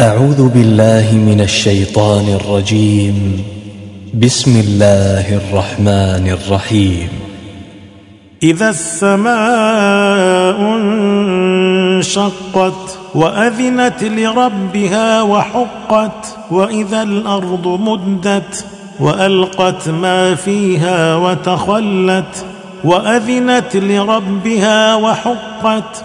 أعوذ بالله من الشيطان الرجيم. بسم الله الرحمن الرحيم. إذا السماء انشقت وأذنت لربها وحقت وإذا الأرض مدت وألقت ما فيها وتخلت وأذنت لربها وحقت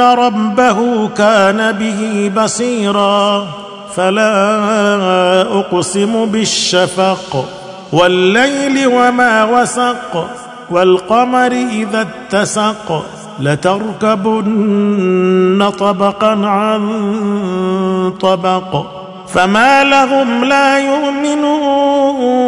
ربه كان به بصيرا فلا اقسم بالشفق والليل وما وسق والقمر اذا اتسق لتركبن طبقا عن طبق فما لهم لا يؤمنون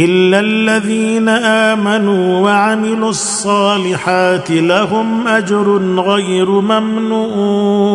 إلا الذين آمنوا وعملوا الصالحات لهم أجر غير ممنون.